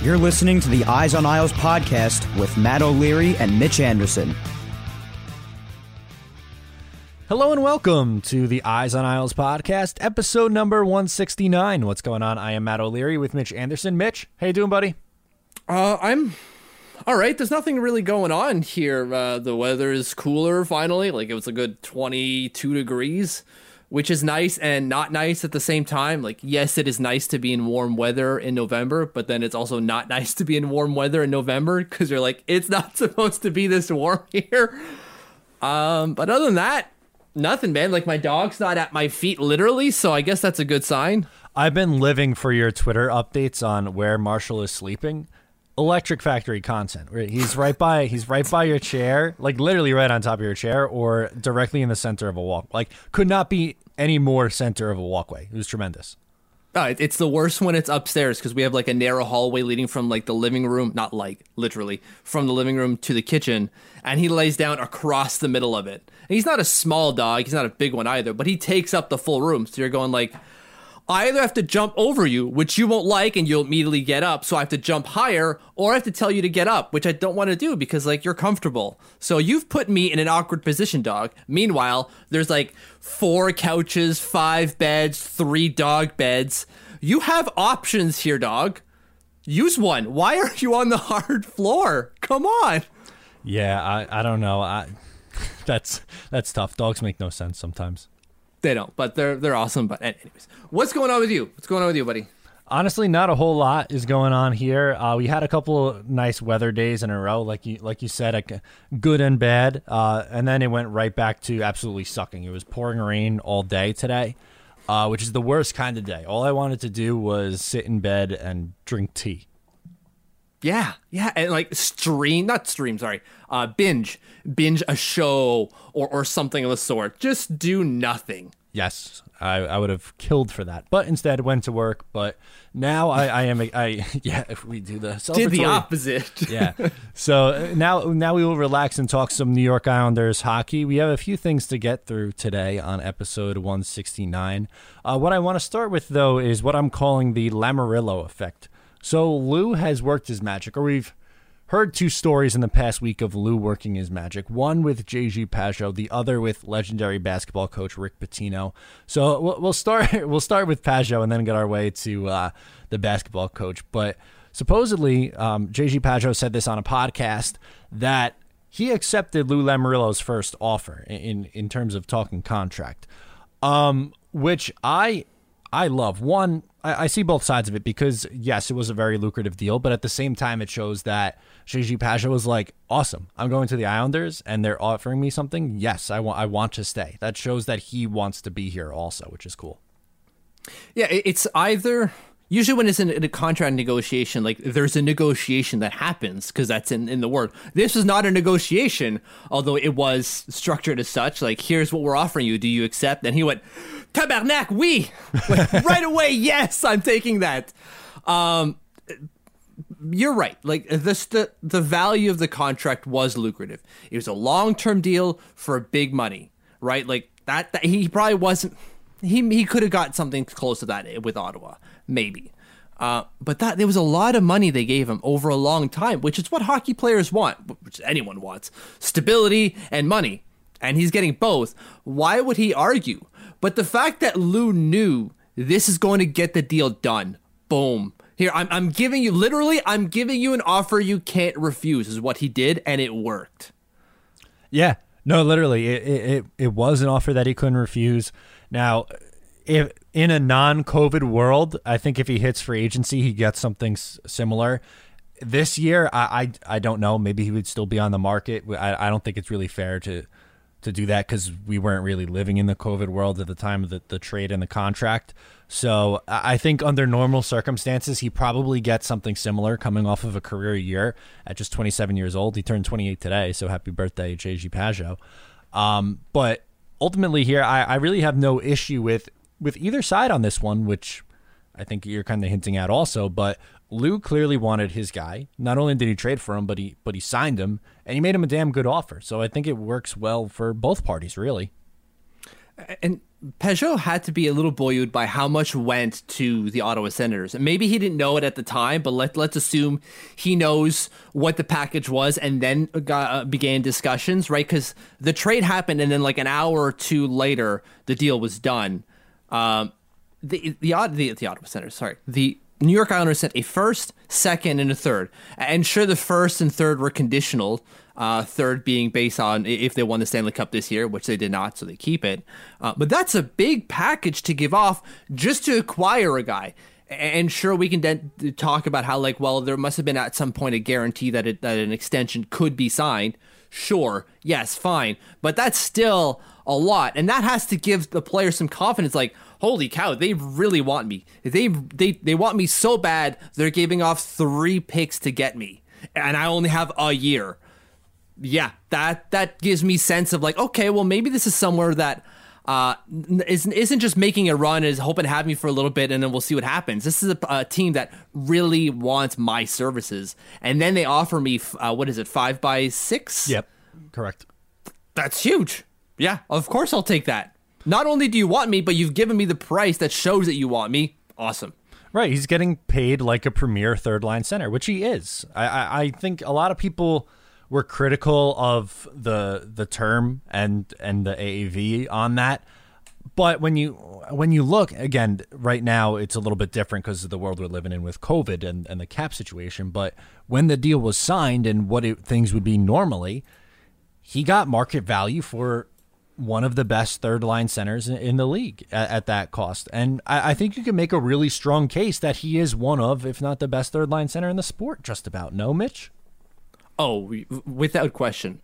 You're listening to the Eyes on Isles podcast with Matt O'Leary and Mitch Anderson. Hello and welcome to the Eyes on Isles podcast, episode number 169. What's going on? I am Matt O'Leary with Mitch Anderson. Mitch, how you doing, buddy? Uh, I'm all right. There's nothing really going on here. Uh, the weather is cooler finally. Like it was a good 22 degrees which is nice and not nice at the same time. Like, yes, it is nice to be in warm weather in November, but then it's also not nice to be in warm weather in November because you're like, it's not supposed to be this warm here. Um, but other than that, nothing, man. Like, my dog's not at my feet literally, so I guess that's a good sign. I've been living for your Twitter updates on where Marshall is sleeping. Electric Factory content. He's right by he's right by your chair, like literally right on top of your chair, or directly in the center of a walk. Like could not be any more center of a walkway. It was tremendous. Uh, it's the worst when it's upstairs because we have like a narrow hallway leading from like the living room, not like literally from the living room to the kitchen, and he lays down across the middle of it. And he's not a small dog, he's not a big one either, but he takes up the full room. So you're going like, I either have to jump over you, which you won't like and you'll immediately get up, so I have to jump higher, or I have to tell you to get up, which I don't want to do because like you're comfortable. So you've put me in an awkward position, dog. Meanwhile, there's like four couches, five beds, three dog beds. You have options here, dog. Use one. Why are you on the hard floor? Come on. Yeah, I, I don't know. I that's that's tough. Dogs make no sense sometimes. They don't, but they're they're awesome. But anyways, what's going on with you? What's going on with you, buddy? Honestly, not a whole lot is going on here. Uh, we had a couple nice weather days in a row, like you like you said, like good and bad, uh, and then it went right back to absolutely sucking. It was pouring rain all day today, uh, which is the worst kind of day. All I wanted to do was sit in bed and drink tea. Yeah, yeah, and like stream, not stream, sorry, uh, binge, binge a show or or something of the sort. Just do nothing. Yes, I, I would have killed for that, but instead went to work. But now I, I am I yeah. If we do the did the opposite, yeah. So uh, now now we will relax and talk some New York Islanders hockey. We have a few things to get through today on episode one sixty nine. Uh, what I want to start with though is what I'm calling the Lamoriello effect. So Lou has worked his magic, or we've heard two stories in the past week of Lou working his magic. One with JG Pageau, the other with legendary basketball coach Rick Pitino. So we'll start we'll start with Pageau and then get our way to uh, the basketball coach. But supposedly, um, JG Pageau said this on a podcast that he accepted Lou Lamoriello's first offer in in terms of talking contract, um, which I I love. One, I, I, see both sides of it because yes, it was a very lucrative deal, but at the same time, it shows that JG Pageau was like, "Awesome, I'm going to the Islanders, and they're offering me something. Yes, I want, I want to stay." That shows that he wants to be here also, which is cool. Yeah, it's either usually when it's in, a contract negotiation, like there's a negotiation that happens because that's in, in the word. This is not a negotiation, although it was structured as such. Like, here's what we're offering you. Do you accept? And he went, Tabernac, oui. Like, right away, yes, I'm taking that. Um, you're right. Like this, the the value of the contract was lucrative. It was a long term deal for big money, right? Like that, that he probably wasn't he he could have got something close to that with Ottawa, maybe. Uh, but that there was a lot of money they gave him over a long time, which is what hockey players want, which anyone wants: stability and money. And he's getting both. Why would he argue? But the fact that Lou knew this is going to get the deal done, boom. Here, I'm, I'm giving you literally, I'm giving you an offer you can't refuse, is what he did, and it worked. Yeah, no, literally, it, it it was an offer that he couldn't refuse. Now, if in a non-COVID world, I think if he hits free agency, he gets something s- similar. This year, I, I I don't know. Maybe he would still be on the market. I, I don't think it's really fair to to do that because we weren't really living in the COVID world at the time of the, the trade and the contract. So I think under normal circumstances, he probably gets something similar coming off of a career year at just 27 years old. He turned 28 today, so happy birthday, JG Pageau. Um, but ultimately, here I, I really have no issue with with either side on this one, which I think you're kind of hinting at also. But Lou clearly wanted his guy. Not only did he trade for him, but he but he signed him and he made him a damn good offer. So I think it works well for both parties, really. And Pageau had to be a little buoyed by how much went to the Ottawa Senators. Maybe he didn't know it at the time, but let, let's assume he knows what the package was and then got, uh, began discussions, right? Because the trade happened and then like an hour or two later, the deal was done. Um, the, the, the, the Ottawa Senators, sorry. The New York Islanders sent a first, second, and a third. And sure, the first and third were conditional. Uh, third being based on if they won the Stanley Cup this year, which they did not, so they keep it. Uh, but that's a big package to give off just to acquire a guy. And sure, we can then talk about how, like, well, there must have been at some point a guarantee that it, that an extension could be signed. Sure, yes, fine, but that's still a lot, and that has to give the player some confidence. Like, holy cow, they really want me. They they they want me so bad. They're giving off three picks to get me, and I only have a year yeah, that that gives me sense of like, okay, well, maybe this is somewhere that uh, isn't isn't just making a run is hoping to have me for a little bit and then we'll see what happens. This is a, a team that really wants my services, and then they offer me uh, what is it, five by six? Yep, correct. That's huge. Yeah, of course I'll take that. Not only do you want me, but you've given me the price that shows that you want me. Awesome. Right, he's getting paid like a premier third line center, which he is. I, I, I think a lot of people were critical of the the term and and the AAV on that. But when you when you look again, right now it's a little bit different because of the world we're living in with COVID and, and the cap situation. But when the deal was signed and what it, things would be normally, he got market value for one of the best third line centers in the league at, at that cost. And I, I, think you can make a really strong case that he is one of, if not the best third line center in the sport, just about. No, Mitch? Oh, without question.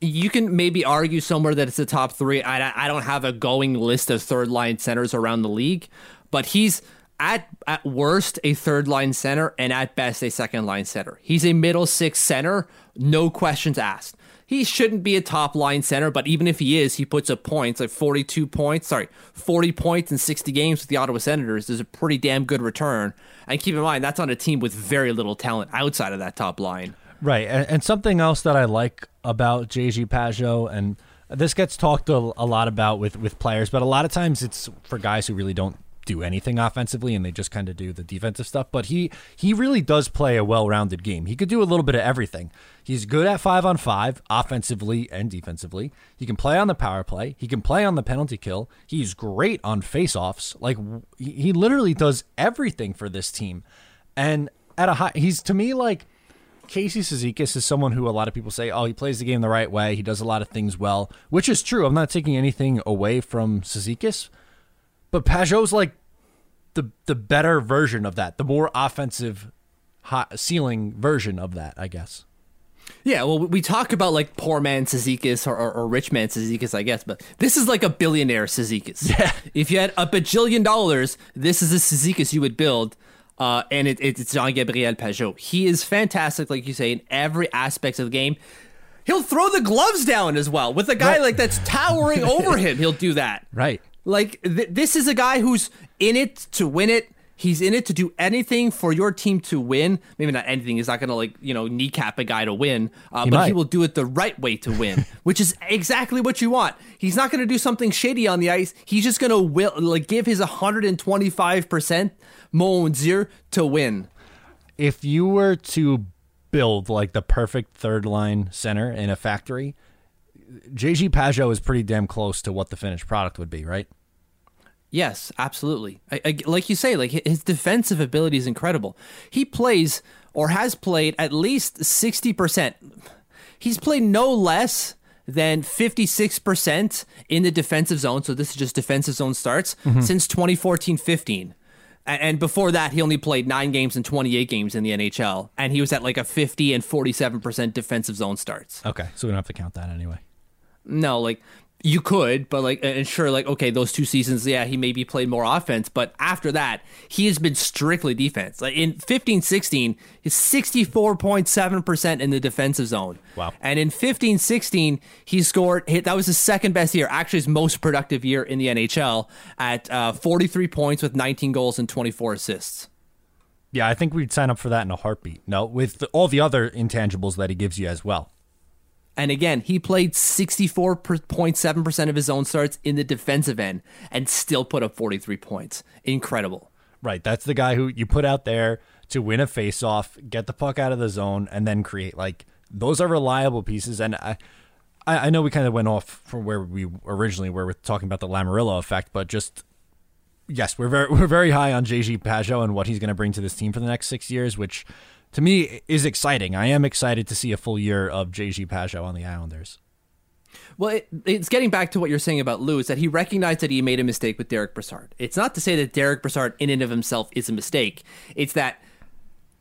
You can maybe argue somewhere that it's the top three. I, I don't have a going list of third line centers around the league, but he's at at worst a third line center and at best a second line center. He's a middle six center, no questions asked. He shouldn't be a top line center, but even if he is, he puts up points like 42 points, sorry, 40 points in 60 games with the Ottawa Senators is a pretty damn good return. And keep in mind, that's on a team with very little talent outside of that top line. Right, and, and something else that I like about JG Pageau, and this gets talked a, a lot about with with players, but a lot of times it's for guys who really don't do anything offensively and they just kind of do the defensive stuff but he he really does play a well-rounded game. He could do a little bit of everything. He's good at five on five offensively and defensively. He can play on the power play. He can play on the penalty kill. He's great on face-offs. Like he literally does everything for this team. And at a high he's to me like Casey Cizikas is someone who a lot of people say, oh, he plays the game the right way. He does a lot of things well, which is true. I'm not taking anything away from Cizikas, but Pageau's like the the better version of that, the more offensive hot ceiling version of that, I guess. Yeah, well, we talk about like poor man Cizikas or, or, or, rich man Cizikas, I guess, but this is like a billionaire Cizikas. Yeah. If you had a bajillion dollars, this is the Cizikas you would build. Uh, and it, it's Jean Gabriel Pageau. He is fantastic, like you say, in every aspect of the game. He'll throw the gloves down as well with a guy right. like that's towering over him. He'll do that. Right. Like th- this is a guy who's in it to win it. He's in it to do anything for your team to win. Maybe not anything. He's not going to like you know kneecap a guy to win, uh, He but might. he will do it the right way to win, which is exactly what you want. He's not going to do something shady on the ice. He's just going to will like give his 125 percent mon Dieu to win. if you were to build like the perfect third line center in a factory, JG Pageau is pretty damn close to what the finished product would be, right? Yes, absolutely. I, I- like you say, like his defensive ability is incredible. He plays or has played at least sixty percent. He's played no less than fifty six percent in the defensive zone. So this is just defensive zone starts mm-hmm. since 2014-15. A- And before that, he only played nine games and 28 games in the NHL. And he was at like a 50 and 47% defensive zone starts. Okay, so we don't have to count that anyway. No, like you could, but like, and sure, like, okay, those two seasons, yeah, he maybe played more offense, but after that, he has been strictly defense. Like in 15 16, he's 64.7% in the defensive zone. Wow. And in 15 16, he scored, hit, that was his second best year, actually his most productive year in the NHL at uh, 43 points with 19 goals and 24 assists. Yeah, I think we'd sign up for that in a heartbeat. No, with the, all the other intangibles that he gives you as well. And again, he played 64.7% of his own starts in the defensive end and still put up 43 points. Incredible. Right, that's the guy who you put out there to win a face-off, get the puck out of the zone, and then create. Like those are reliable pieces. And I, I, know we kind of went off from where we originally were with talking about the Lamoriello effect, but just yes, we're very we're very high on JG Pageau and what he's going to bring to this team for the next six years, which to me is exciting. I am excited to see a full year of JG Pageau on the Islanders. Well, it, it's getting back to what you're saying about Lou is that he recognized that he made a mistake with Derek Brassard. It's not to say that Derek Brassard in and of himself is a mistake. It's that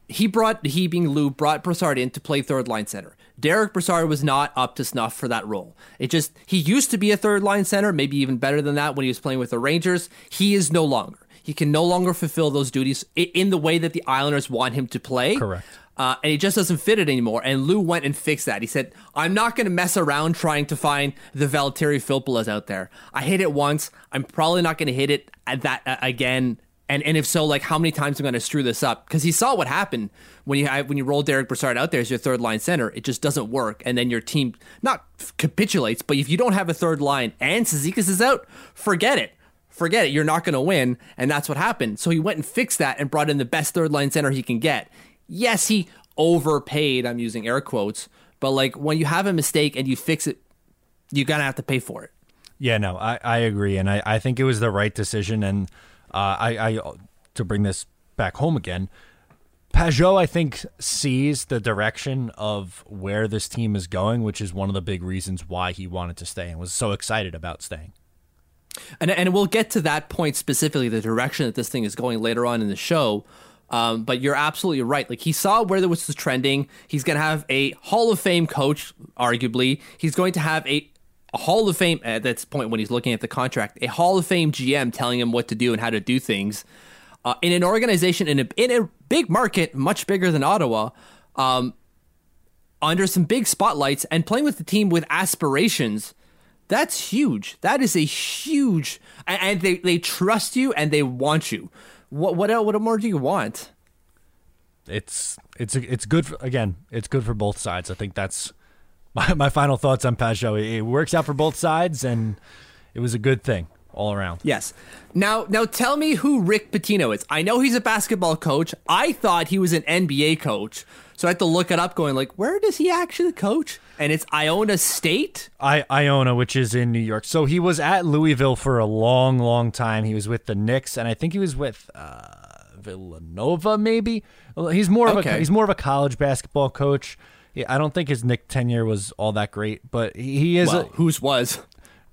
he brought he being Lou brought Brassard in to play third line center. Derek Brassard was not up to snuff for that role. It just he used to be a third line center, maybe even better than that when he was playing with the Rangers. He is no longer. He can no longer fulfill those duties in the way that the Islanders want him to play. Correct. Uh, and he just doesn't fit it anymore. And Lou went and fixed that. He said, "I'm not going to mess around trying to find the Valtteri Filppulas out there. I hit it once. I'm probably not going to hit it at that uh, again. And and if so, like how many times am I going to screw this up? Because he saw what happened when you have, when you roll Derek Brassard out there as your third line center. It just doesn't work, and then your team not capitulates. But if you don't have a third line and Cizikas is out, forget it forget it, you're not going to win. And that's what happened. So he went and fixed that and brought in the best third line center he can get. Yes, he overpaid, I'm using air quotes, but like when you have a mistake and you fix it, you're going to have to pay for it. Yeah, no, I, I agree, and I, I think it was the right decision. And uh, I, I to bring this back home again, Pageau I think sees the direction of where this team is going, which is one of the big reasons why he wanted to stay and was so excited about staying. And, and we'll get to that point specifically, the direction that this thing is going later on in the show. Um, but you're absolutely right. Like he saw where this was the trending. He's going to have a Hall of Fame coach, arguably. He's going to have a, a Hall of Fame at this point when he's looking at the contract, a Hall of Fame GM telling him what to do and how to do things. Uh, in an organization in a in a big market, much bigger than Ottawa, um, under some big spotlights and playing with the team with aspirations. That's huge. That is a huge, and, they, they trust you and they want you. What what else, what more do you want? It's it's it's good for, again. It's good for both sides. I think that's my, my final thoughts on Pageau. It, it works out for both sides, and it was a good thing all around. Yes. Now now tell me who Rick Pitino is. I know he's a basketball coach. I thought he was an NBA coach. So I had to look it up going like, where does he actually coach? And it's Iona State? I Iona, which is in New York. So he was at Louisville for a long, long time. He was with the Knicks, and I think he was with uh, Villanova, maybe. He's more of a he's more of a college basketball coach. Yeah, I don't think his Knick tenure was all that great, but he, is Well, a, whose was?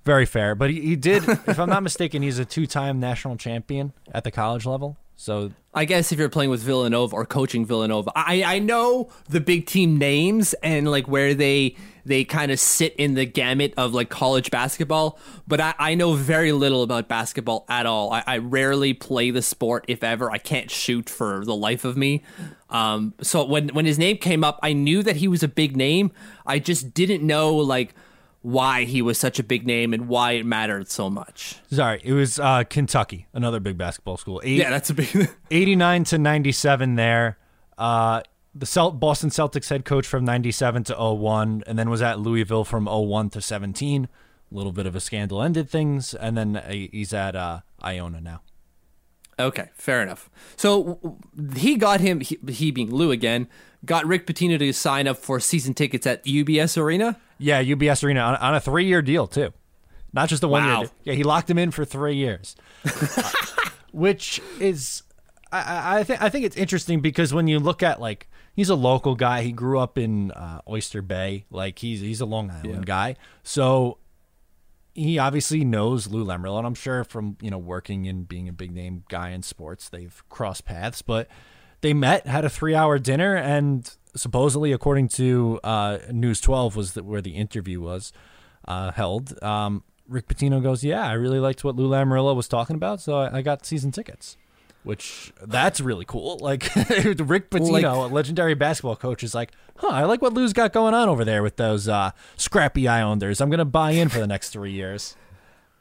very fair. But he, he did, if I'm not mistaken, he's a two-time national champion at the college level. So I guess if you're playing with Villanova or coaching Villanova, I I know the big team names and like where they they kind of sit in the gamut of like college basketball, but I, I know very little about basketball at all. I, I rarely play the sport, if ever. I can't shoot for the life of me. Um, so when when his name came up, I knew that he was a big name. I just didn't know like why he was such a big name and why it mattered so much. Sorry, it was uh, Kentucky, another big basketball school. Yeah, that's a big. 89 to 97 there. Uh, the Cel- Boston Celtics head coach from 97 to 01, and then was at Louisville from 01 to 17. A little bit of a scandal ended things, and then uh, he's at uh, Iona now. Okay, fair enough. So he got him, he, he being Lou again, got Rick Pitino to sign up for season tickets at UBS Arena. Yeah, UBS Arena on, on a three year deal, too. Not just a one Wow. year Yeah, he locked him in for three years, Uh, which is. I- I, I think I think it's interesting because when you look at like he's a local guy, he grew up in uh, Oyster Bay, like he's he's a Long Island guy, so he obviously knows Lou Lamoriello, and I'm sure from you know working and being a big name guy in sports, they've crossed paths. But they met, had a three hour dinner, and supposedly, according to uh, News 12, was that where the interview was uh, held. Um, Rick Pitino goes, "Yeah, I really liked what Lou Lamoriello was talking about, so I, I got season tickets." Which that's really cool. Like Rick Pitino, Like- a legendary basketball coach, is like, "Huh, I like what Lou's got going on over there with those uh, scrappy Islanders. I'm gonna buy in for the next three years."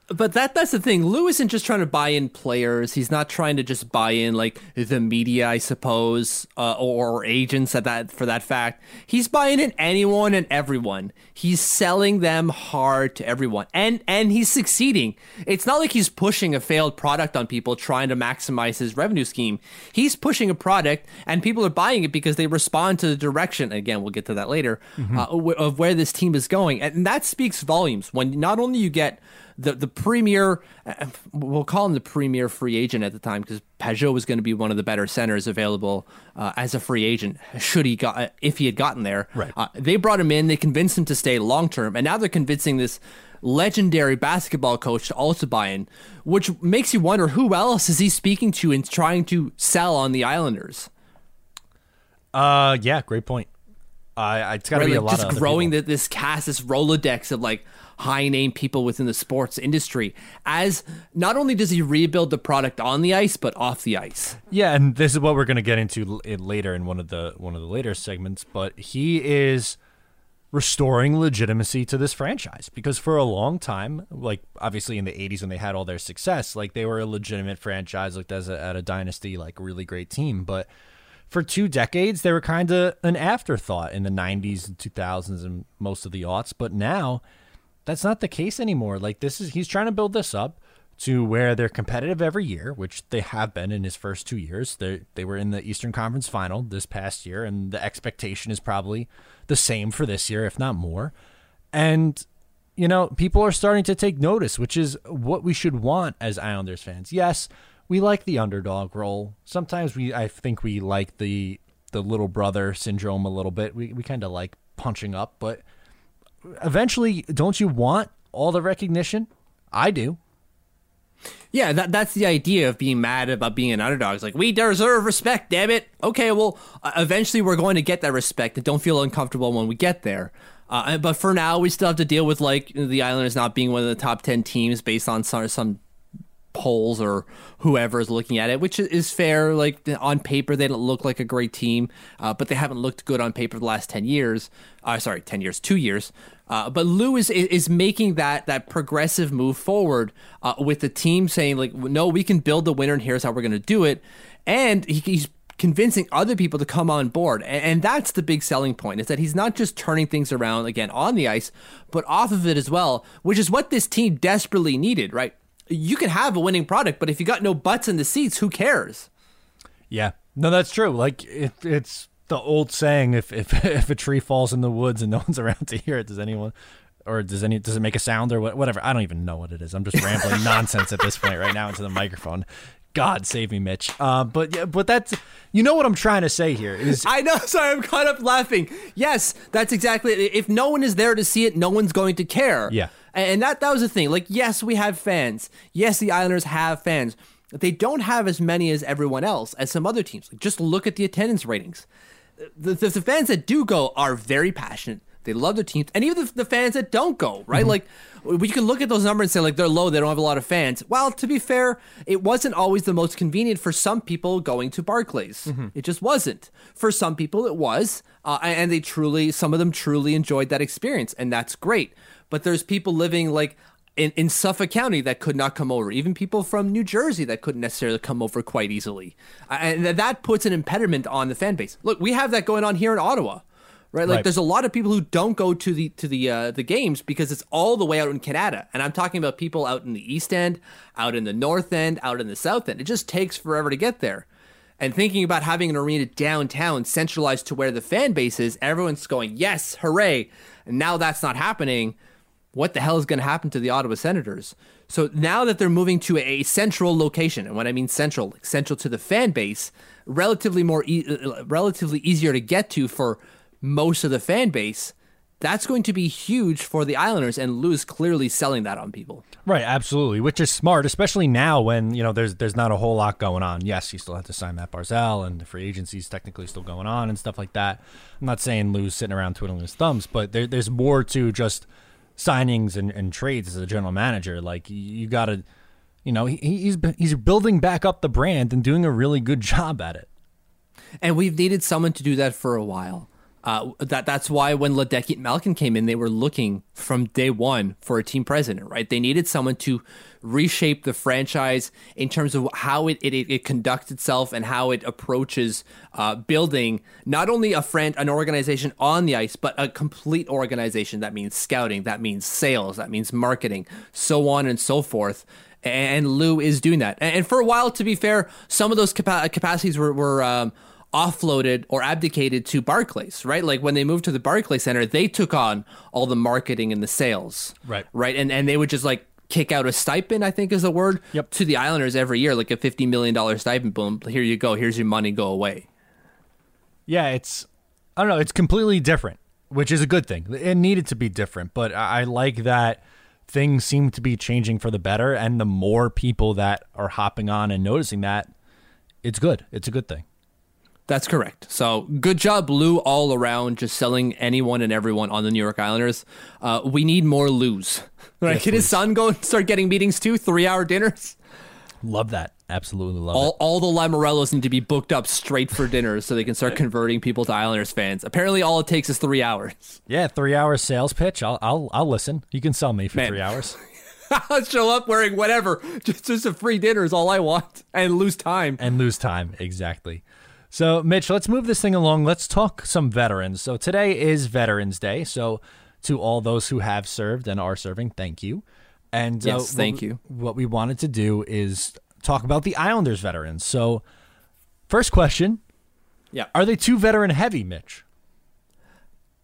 But that that's the thing. Lou isn't just trying to buy in players. He's not trying to just buy in like the media, I suppose, uh, or, agents at that for that fact. He's buying in anyone and everyone. He's selling them hard to everyone, and and he's succeeding. It's not like he's pushing a failed product on people trying to maximize his revenue scheme. He's pushing a product, and people are buying it because they respond to the direction. Again, we'll get to that later uh, wh- of where this team is going, and that speaks volumes. When not only you get the the premier, uh, we'll call him the premier free agent at the time because Pageau was going to be one of the better centers available uh, as a free agent. Should he got if he had gotten there, Right. Uh, they brought him in, they convinced him to stay long term, and now they're convincing this legendary basketball coach to also buy in, which makes you wonder who else is he speaking to and trying to sell on the Islanders. Uh, yeah, great point. Uh, it's got to Right, be a like lot just growing the, this cast, this Rolodex of like high name people within the sports industry. As not only does he rebuild the product on the ice, but off the ice. Yeah, and this is what we're going to get into in- later in one of the one of the later segments. But he is restoring legitimacy to this franchise because for a long time, like obviously in the '80s when they had all their success, like they were a legitimate franchise, looked as a, at a dynasty, like a really great team. But for two decades, they were kind of an afterthought in the '90s and 2000s and most of the aughts. But now, that's not the case anymore. Like this is he's trying to build this up to where they're competitive every year, which they have been in his first two years. They they were in the Eastern Conference Final this past year, and the expectation is probably the same for this year, if not more. And you know, people are starting to take notice, which is what we should want as Islanders fans. Yes, we like the underdog role. Sometimes we I think we like the the little brother syndrome a little bit. We we kind of like punching up, but eventually don't you want all the recognition? I do. Yeah, that that's the idea of being mad about being an underdog. It's like we deserve respect, damn it. Okay, well, eventually we're going to get that respect, and don't feel uncomfortable when we get there. Uh, but for now, we still have to deal with like the Islanders not being one of the top ten teams based on some some polls or whoever is looking at it, which is- fair. Like on paper, they don't look like a great team, uh, but they haven't looked good on paper the last ten years. Uh, sorry, ten years, two years. Uh, but Lou is, is making that that progressive move forward uh, with the team saying like, no, we can build the winner, and here's how we're going to do it. And he, he's convincing other people to come on board. And that's the big selling point is that he's not just turning things around again on the ice, but off of it as well, which is what this team desperately needed, right? You can have a winning product, but if you got no butts in the seats, who cares? Yeah. No, that's true. Like it, it's the old saying: if if if a tree falls in the woods and no one's around to hear it, does anyone, or does any does it make a sound or what, whatever? I don't even know what it is. I'm just rambling nonsense at this point right now into the microphone. God save me, Mitch. Uh, but yeah, but that's you know what I'm trying to say here is I know, sorry, I'm caught up laughing. Yes, that's exactly it. If no one is there to see it, no one's going to care. Yeah. And that that was the thing. Like, yes, we have fans. Yes, the Islanders have fans. But they don't have as many as everyone else, as some other teams. Like, just look at the attendance ratings. The, the, the fans that do go are very passionate. They love their teams, and even the, the fans that don't go, right? Like we can look at those numbers and say like they're low, they don't have a lot of fans. Well, to be fair, it wasn't always the most convenient for some people going to Barclays. It just wasn't. For some people, it was, uh, and they truly, some of them truly enjoyed that experience, and that's great. But there's people living like in, in Suffolk County that could not come over, even people from New Jersey that couldn't necessarily come over quite easily. And that puts an impediment on the fan base. Look, we have that going on here in Ottawa. Right, like Right. there's a lot of people who don't go to the to the uh, the games because it's all the way out in Kanata, and I'm talking about people out in the East End, out in the North End, out in the South End. It just takes forever to get there. And thinking about having an arena downtown, centralized to where the fan base is, everyone's going, yes, hooray! And now that's not happening what the hell is going to happen to the Ottawa Senators? So now that they're moving to a central location, and when I mean central, central to the fan base, relatively more, e- uh, relatively easier to get to for most of the fan base, that's going to be huge for the Islanders, and Lou's clearly selling that on people. Right, absolutely, which is smart, especially now when you know there's there's not a whole lot going on. Yes, you still have to sign Matt Barzal, and the free agency is technically still going on and stuff like that. I'm not saying Lou's sitting around twiddling his thumbs, but there, there's more to just signings and, and trades as a general manager. Like you, got to, you know, he, he's he's building back up the brand and doing a really good job at it. And we've needed someone to do that for a while. Uh, that that's why when Ledecky and Malkin came in, they were looking from day one for a team president, right? They needed someone to reshape the franchise in terms of how it it, it conducts itself and how it approaches uh, building not only a friend an organization on the ice, but a complete organization. That means scouting, that means sales, that means marketing, so on and so forth. And Lou is doing that. And for a while, to be fair, some of those capa- capacities were, were um, offloaded or abdicated to Barclays, right? Like when they moved to the Barclays Center, they took on all the marketing and the sales, Right. Right, and and they would just like kick out a stipend, I think is the word, Yep. to the Islanders every year, like a fifty million dollar stipend. Boom, here you go. Here's your money. Go away. Yeah, it's I don't know, it's completely different, which is a good thing. It needed to be different, but I I like that things seem to be changing for the better and the more people that are hopping on and noticing that, it's good. It's a good thing. That's correct. So good job, Lou, all around, just selling anyone and everyone on the New York Islanders. Uh, we need more Lou's. Right? Can his son go and start getting meetings too? Three hour dinners? Love that. Absolutely love All, it. all the Lamoriellos need to be booked up straight for dinners so they can start converting people to Islanders fans. Apparently, all it takes is three hours. Yeah, 3-hour sales pitch. I'll I'll I'll listen. You can sell me for Man. 3 hours. I'll show up wearing whatever. Just, just a free dinner is all I want and lose time. and lose time exactly. So, Mitch, let's move this thing along. Let's talk some veterans. So, today is Veterans Day. So, to all those who have served and are serving, thank you. And uh, Yes, what thank we- you. What we wanted to do is talk about the Islanders veterans. So, first question Yeah. Are they too veteran heavy, Mitch?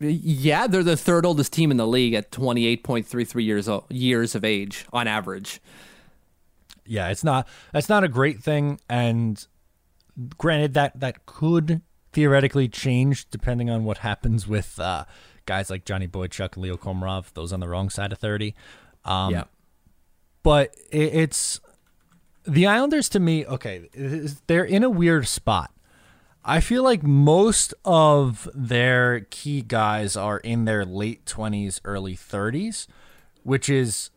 Yeah, they're the third oldest team in the league at 28.33 years o- years of age on average. Yeah, it's not. That's not a great thing. And granted, that that could theoretically change depending on what happens with uh, guys like Johnny Boychuk Leo Komarov, those on the wrong side of thirty. Um, yeah. but it, it's the Islanders to me. Okay, is- they're in a weird spot. I feel like most of their key guys are in their late twenties, early thirties, which is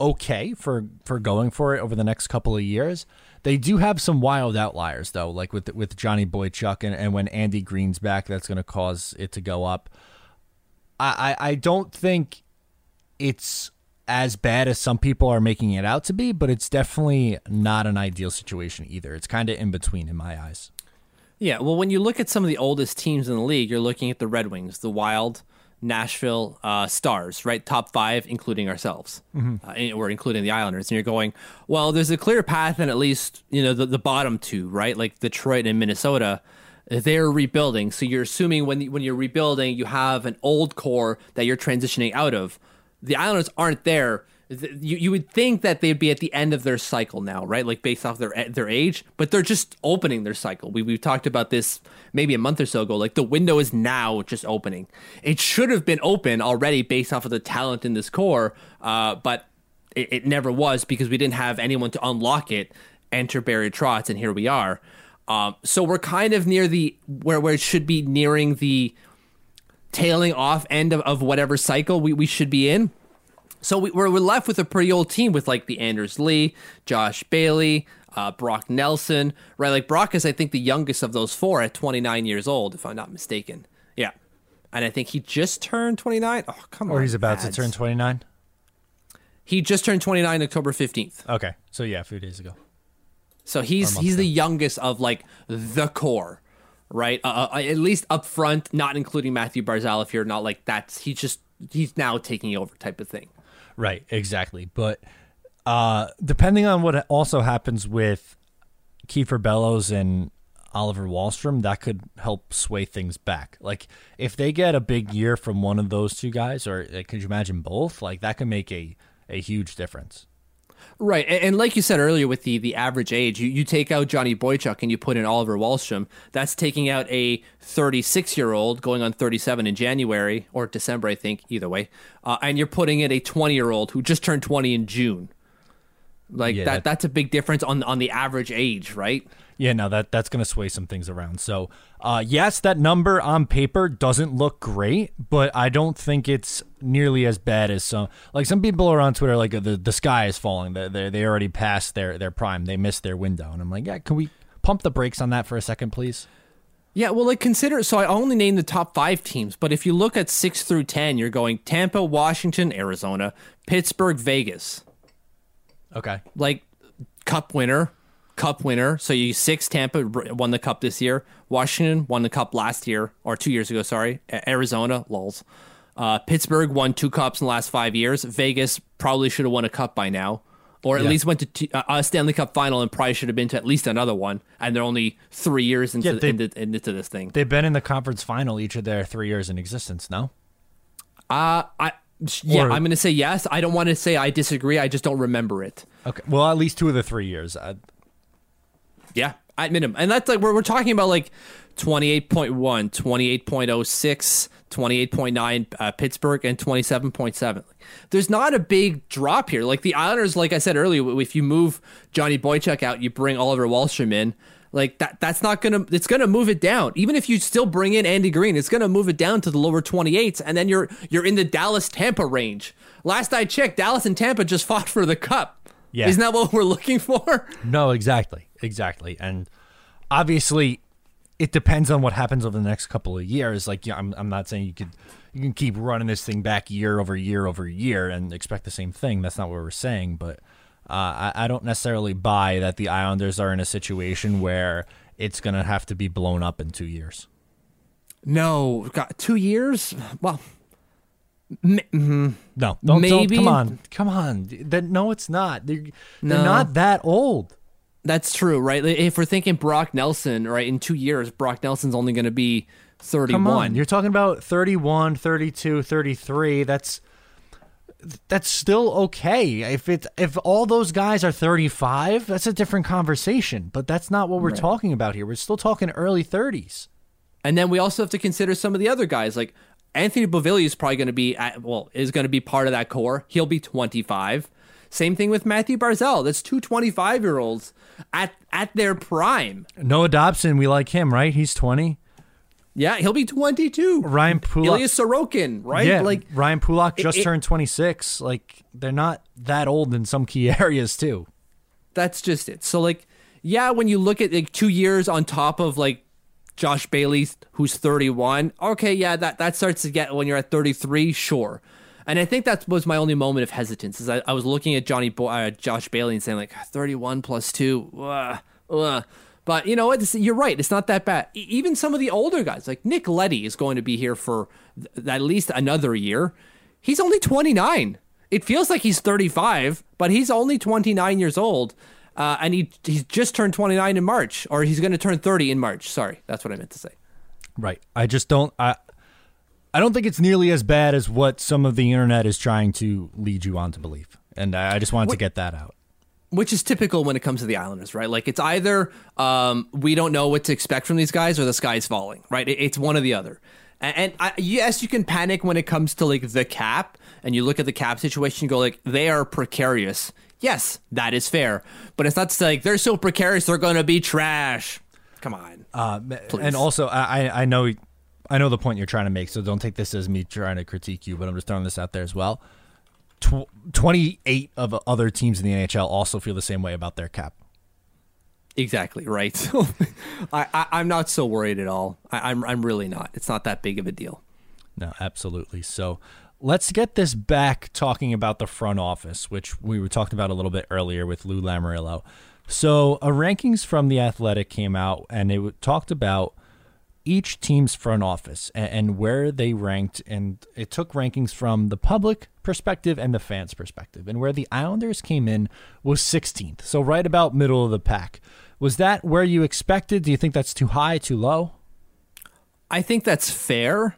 okay for for going for it over the next couple of years. They do have some wild outliers though, like with with Johnny Boychuk and, and when Andy Greene's back, that's going to cause it to go up. I, I I don't think it's as bad as some people are making it out to be, but it's definitely not an ideal situation either. It's kind of in between in my eyes. Yeah, well, when you look at some of the oldest teams in the league, you're looking at the Red Wings, the Wild, Nashville uh, Stars, right? Top five, including ourselves, uh, and- or including the Islanders. And you're going, well, there's a clear path, and at least you know the, the bottom two, right? Like Detroit and Minnesota, they're rebuilding. So you're assuming when when you're rebuilding, you have an old core that you're transitioning out of. The Islanders aren't there. You, you would think that they'd be at the end of their cycle now, right? Like based off their their age, but they're just opening their cycle. We we talked about this maybe a month or so ago. Like the window is now just opening. It should have been open already based off of the talent in this core, uh, but it, it never was because we didn't have anyone to unlock it. Enter Barry Trotz, and here we are. Um, so we're kind of near the where where it should be nearing the tailing off end of, of whatever cycle we, we should be in. So we, we're, we're left with a pretty old team with like the Anders Lee, Josh Bailey, uh, Brock Nelson, right? Like Brock is, I think, the youngest of those four at 29 years old, if I'm not mistaken. Yeah. And I think he just turned 29. Oh, come on. Or he's about Mads. to turn 29. He just turned 29 October 15th. Okay. So yeah, a few days ago. So he's he's the youngest of like the core, right? Uh, uh, at least up front, not including Matthew Barzal. If you're not like that's he's just he's now taking over type of thing. Right, exactly. But uh, depending on what also happens with Kiefer Bellows and Oliver Wahlstrom, that could help sway things back. Like if they get a big year from one of those two guys, or could you imagine both? Like that could make a a huge difference. Right, and, like you said earlier, with the the average age, you, you take out Johnny Boychuk and you put in Oliver Wahlstrom. That's taking out a 36 year old going on 37 in January or December, I think. Either way, uh, and you're putting in a 20 year old who just turned 20 in June. Like Yeah, that, that- that's a big difference on on the average age, right? Yeah, no, that that's going to sway some things around. So, uh, yes, that number on paper doesn't look great, but I don't think it's nearly as bad as some. Like some people are on Twitter, like the the sky is falling. They they they already passed their their prime. They missed their window, and I'm like, yeah, can we pump the brakes on that for a second, please? Yeah, well, like consider. So I only named the top five teams, but if you look at six through ten, you're going Tampa, Washington, Arizona, Pittsburgh, Vegas. Okay. Like cup winner, cup winner. So you six Tampa won the cup this year. Washington won the cup last year or two years ago. Sorry, Arizona, lulz. Uh, Pittsburgh won two cups in the last five years. Vegas probably should have won a cup by now, or at Yeah. least went to t- uh, a Stanley Cup final and probably should have been to at least another one. And they're only three years into Yeah, they- into, into this thing. They've been in the conference final each of their three years in existence. No. Uh, I yeah, Or- I'm going to say yes. I don't want to say I disagree. I just don't remember it. Okay. Well, at least two of the three years. Yeah, I, Yeah, at minimum. And that's like we're, we're talking about like 28.1, 28.06, 28.9 uh, Pittsburgh, and 27.7. There's not a big drop here. Like the Islanders, like I said earlier, if you move Johnny Boychuk out, you bring Oliver Wahlstrom in. Like that, that's not gonna. It's gonna move it down. Even if you still bring in Andy Greene, it's gonna move it down to the lower 28s, and then you're you're in the Dallas Tampa range. Last I checked, Dallas and Tampa just fought for the cup. Yeah. Isn't that what we're looking for? No, exactly, exactly, and obviously, it depends on what happens over the next couple of years. Like, yeah, I'm, I'm not saying you could, you can keep running this thing back year over year over year and expect the same thing. That's not what we're saying, but uh, I, I don't necessarily buy that the Islanders are in a situation where it's gonna have to be blown up in two years. No, got two years. Well, m- mhm. No, don't, Maybe- don't come on, come on. That no, it's not. They're, they're No. not that old. that's true, right? If we're thinking Brock Nelson, right, in two years, Brock Nelson's only going to be Come 31. on. You're talking about 31, 32, 33. That's that's still okay. If it if all those guys are 35, that's a different conversation, but that's not what we're talking about here. We're still talking early 30s. And then we also have to consider some of the other guys. Like Anthony Beauvillier is probably going to be, at, well, is going to be part of that core. He'll be 25. Same thing with Matthew Barzal. That's two 25 year olds at, at their prime. Noah Dobson, we like him, right? He's 20. Yeah, he'll be 22. Ryan Pulock. Ilya Sorokin, right? Yeah, Like, Ryan Pulock just it- turned 26. Like they're not that old in some key areas too. that's just it. So like, yeah, when you look at like two years on top of like Josh Bailey, who's 31, okay, yeah, that that starts to get when you're at 33, sure. And I think that was my only moment of hesitance. Is I, I was looking at Johnny Bo- uh, Josh Bailey and saying like 31 plus two, ugh, ugh. But you know what? You're right. It's not that bad. Even some of the older guys, like Nick Leddy, is going to be here for th- at least another year. He's only 29. It feels like he's 35, but he's only 29 years old. Uh, and he he's just turned 29 in March, or he's going to turn 30 in March. Sorry, that's what I meant to say. Right. I just don't I I don't think it's nearly as bad as what some of the internet is trying to lead you on to believe. And I I just wanted to get that out. Which is typical when it comes to the Islanders, right? Like it's either um, we don't know what to expect from these guys, or the sky's falling, right? It- it's one or the other. And, and I, yes, you can panic when it comes to like the cap, and you look at the cap situation, and go like they are precarious. Yes, that is fair, but it's not like they're so precarious they're going to be trash. Come on. Uh, and also, I I know I know the point you're trying to make, so don't take this as me trying to critique you, but I'm just throwing this out there as well. Tw- 28 of other teams in the NHL also feel the same way about their cap. Exactly right. So I, I am not so worried at all. I, I'm I'm really not. It's not that big of a deal. No, absolutely. So let's get this back talking about the front office, which we were talking about a little bit earlier with Lou Lamoriello. So a rankings from the Athletic came out, and it talked about each team's front office and, and where they ranked, and it took rankings from the public perspective and the fans' perspective, and where the Islanders came in was 16th, so right about middle of the pack. Was that where you expected? Do you think that's too high, too low? I think that's fair.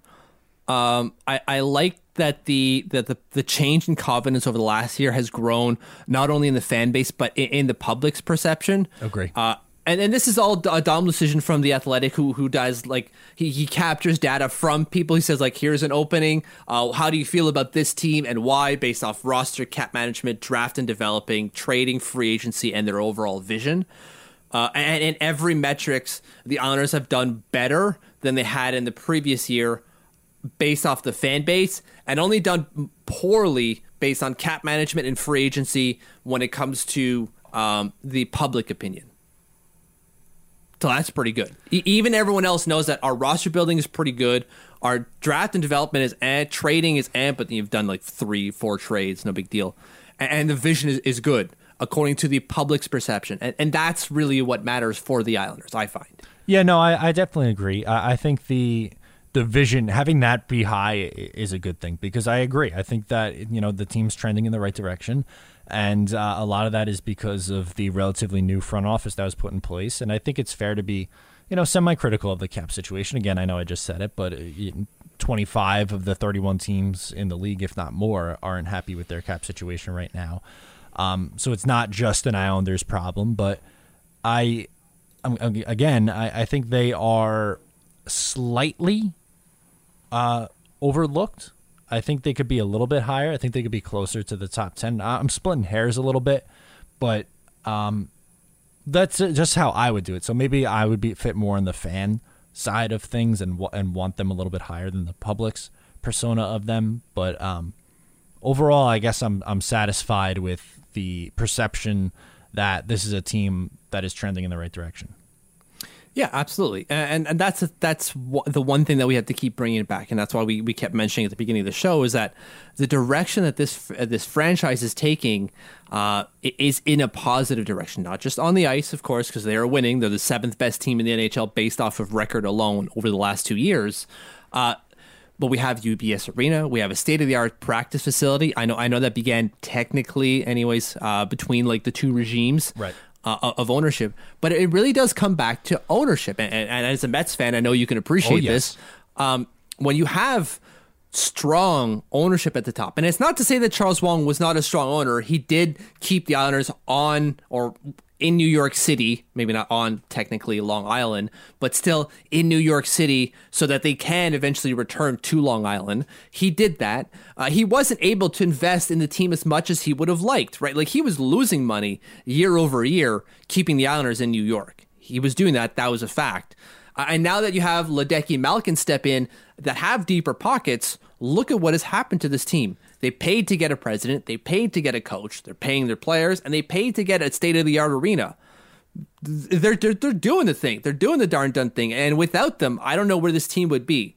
Um, I, I like that the that the, the change in confidence over the last year has grown not only in the fan base but in, in the public's perception. Agree. Uh, and, and this is all a Dom decision from the Athletic, who who does like he, he captures data from people. He says like, here's an opening. Uh, how do you feel about this team and why, based off roster, cap management, draft and developing, trading, free agency, and their overall vision. Uh, and in every metrics, the Islanders have done better than they had in the previous year, based off the fan base, and only done poorly based on cap management and free agency when it comes to um, the public opinion. So that's pretty good. E- even everyone else knows that our roster building is pretty good. Our draft and development is eh, trading is eh, but you've done like three, four trades, no big deal. And, and the vision is, is good according to the public's perception. And, and that's really what matters for the Islanders, I find. Yeah, no, I, I definitely agree. I, I think the the vision having that be high is a good thing because I agree. I think that you know the team's trending in the right direction, and uh, a lot of that is because of the relatively new front office that was put in place. And I think it's fair to be, you know, semi-critical of the cap situation. Again, I know I just said it, but. Uh, 25 of the 31 teams in the league, if not more, aren't happy with their cap situation right now. Um, so it's not just an Islanders problem, but I, again, I, I think they are slightly uh, overlooked. I think they could be a little bit higher. I think they could be closer to the top 10. I'm splitting hairs a little bit, but um, that's just how I would do it. So maybe I would be fit more on the fan side of things and and want them a little bit higher than the public's persona of them. But um, overall, I guess I'm I'm satisfied with the perception that this is a team that is trending in the right direction. Yeah, absolutely, and and that's that's the one thing that we have to keep bringing it back, and that's why we, we kept mentioning at the beginning of the show is that the direction that this this franchise is taking uh, is in a positive direction, not just on the ice, of course, because they are winning. They're the seventh best team in the NHL based off of record alone over the last two years. Uh, but we have UBS Arena. We have a state of the art practice facility. I know I know that began technically, anyways, uh, between like the two regimes. Right uh, of ownership. But it really does come back to ownership. And, and, as a Mets fan, I know you can appreciate oh, yes. this. Um, when you have strong ownership at the top, and it's not to say that Charles Wang was not a strong owner. He did keep the Islanders on or in New York City, maybe not on technically Long Island, but still in New York City so that they can eventually return to Long Island. He did that. Uh, he wasn't able to invest in the team as much as he would have liked, right? Like he was losing money year over year keeping the Islanders in New York. He was doing that. That was a fact. Uh, and now that you have Ledecky and Malkin step in that have deeper pockets, look at what has happened to this team. They paid to get a president, they paid to get a coach, they're paying their players, and they paid to get a state of the art arena. They're, they're, they're doing the thing. They're doing the darn done thing. And without them, I don't know where this team would be.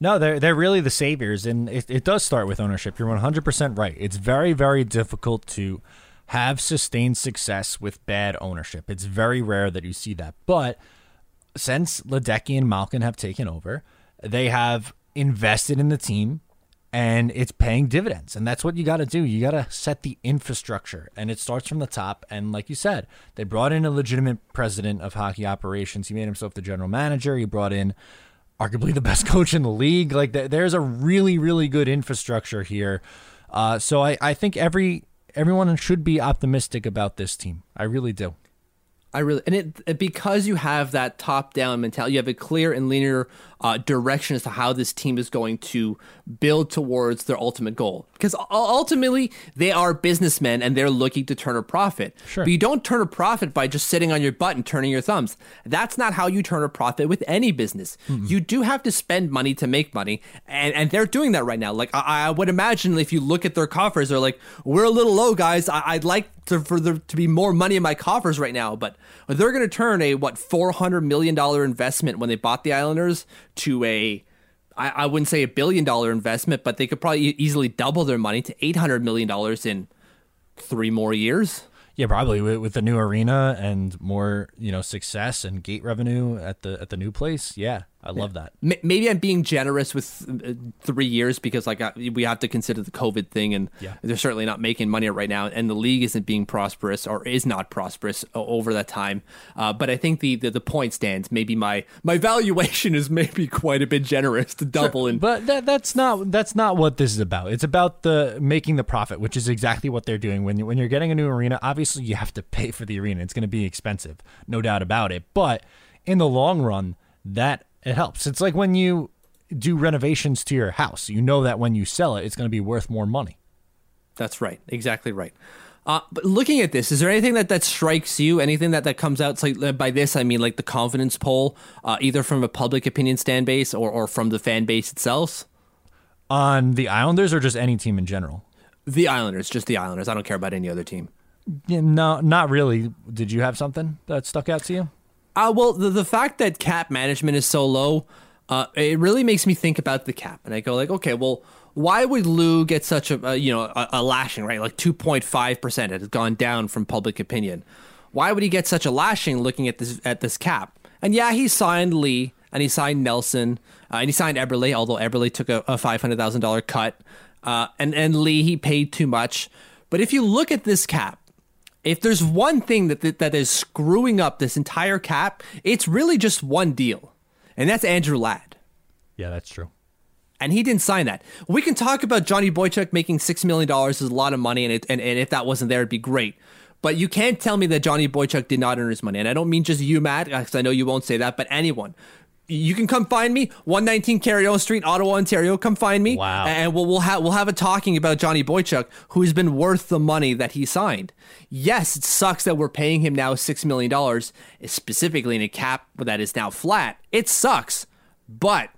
No, they're they're really the saviors, and it, it does start with ownership. You're 100 percent right. It's very very difficult to have sustained success with bad ownership. It's very rare that you see that. But since Ledecky and Malkin have taken over, they have invested in the team and it's paying dividends. And that's what you got to do. You got to set the infrastructure, and it starts from the top. And like you said, they brought in a legitimate president of hockey operations. He made himself the general manager. He brought in arguably the best coach in the league. Like there's a really, really good infrastructure here. Uh, so I, I think every everyone should be optimistic about this team. I really do. I really and it because you have that top down mentality, you have a clear and linear uh, direction as to how this team is going to build towards their ultimate goal. because ultimately they are businessmen and they're looking to turn a profit. Sure. But you don't turn a profit by just sitting on your butt and turning your thumbs. That's not how you turn a profit with any business. You do have to spend money to make money, and, and they're doing that right now. Like I, I would imagine if you look at their coffers, they're like, "We're a little low, guys. I, I'd like to, for there to be more money in my coffers right now." But they're going to turn a what four hundred million dollar investment when they bought the Islanders to a I, I wouldn't say a billion dollar investment, but they could probably easily double their money to eight hundred million dollars in three more years. Yeah, probably with, with the new arena and more, you know, success and gate revenue at the at the new place. Yeah, I love that. M- Maybe I'm being generous with uh, three years because like I, we have to consider the COVID thing, and Yeah. they're certainly not making money right now, and the league isn't being prosperous or is not prosperous over that time. Uh, but I think the, the the point stands. Maybe my my valuation is maybe quite a bit generous to double and But that that's not that's not what this is about. It's about the making the profit, which is exactly what they're doing. When you, when you're getting a new arena, obviously you have to pay for the arena. It's going to be expensive, no doubt about it. But in the long run, that it helps. It's like when you do renovations to your house. You know that when you sell it, it's going to be worth more money. That's right. Exactly right. Uh, but looking at this, is there anything that, that strikes you? Anything that, that comes out? Like by this, I mean like the confidence poll, uh, either from a public opinion stand base or, or from the fan base itself. On the Islanders or just any team in general? The Islanders, just the Islanders. I don't care about any other team. Yeah, no, not really. Did you have something that stuck out to you? Uh, well, the, the fact that cap management is so low, uh, it really makes me think about the cap, and I go like, okay, well, why would Lou get such a, you know a, a lashing, right? Like two point five percent, it has gone down from public opinion. Why would he get such a lashing looking at this at this cap? And yeah, he signed Lee and he signed Nelson uh, and he signed Eberle, although Eberle took a, a five hundred thousand dollar cut, uh, and and Lee he paid too much. But if you look at this cap, if there's one thing that, that that is screwing up this entire cap, it's really just one deal, and that's Andrew Ladd. Yeah, that's true. And he didn't sign that. We can talk about Johnny Boychuk making six million dollars is a lot of money, and, it, and and if that wasn't there, it'd be great. But you can't tell me that Johnny Boychuk did not earn his money, and I don't mean just you, Matt, because I know you won't say that, but anyone. You can come find me, 119 Carrion Street, Ottawa, Ontario. Come find me, Wow. and we'll we'll have we'll have a talking about Johnny Boychuk, who's been worth the money that he signed. Yes, it sucks that we're paying him now six million dollars, specifically in a cap that is now flat. It sucks, but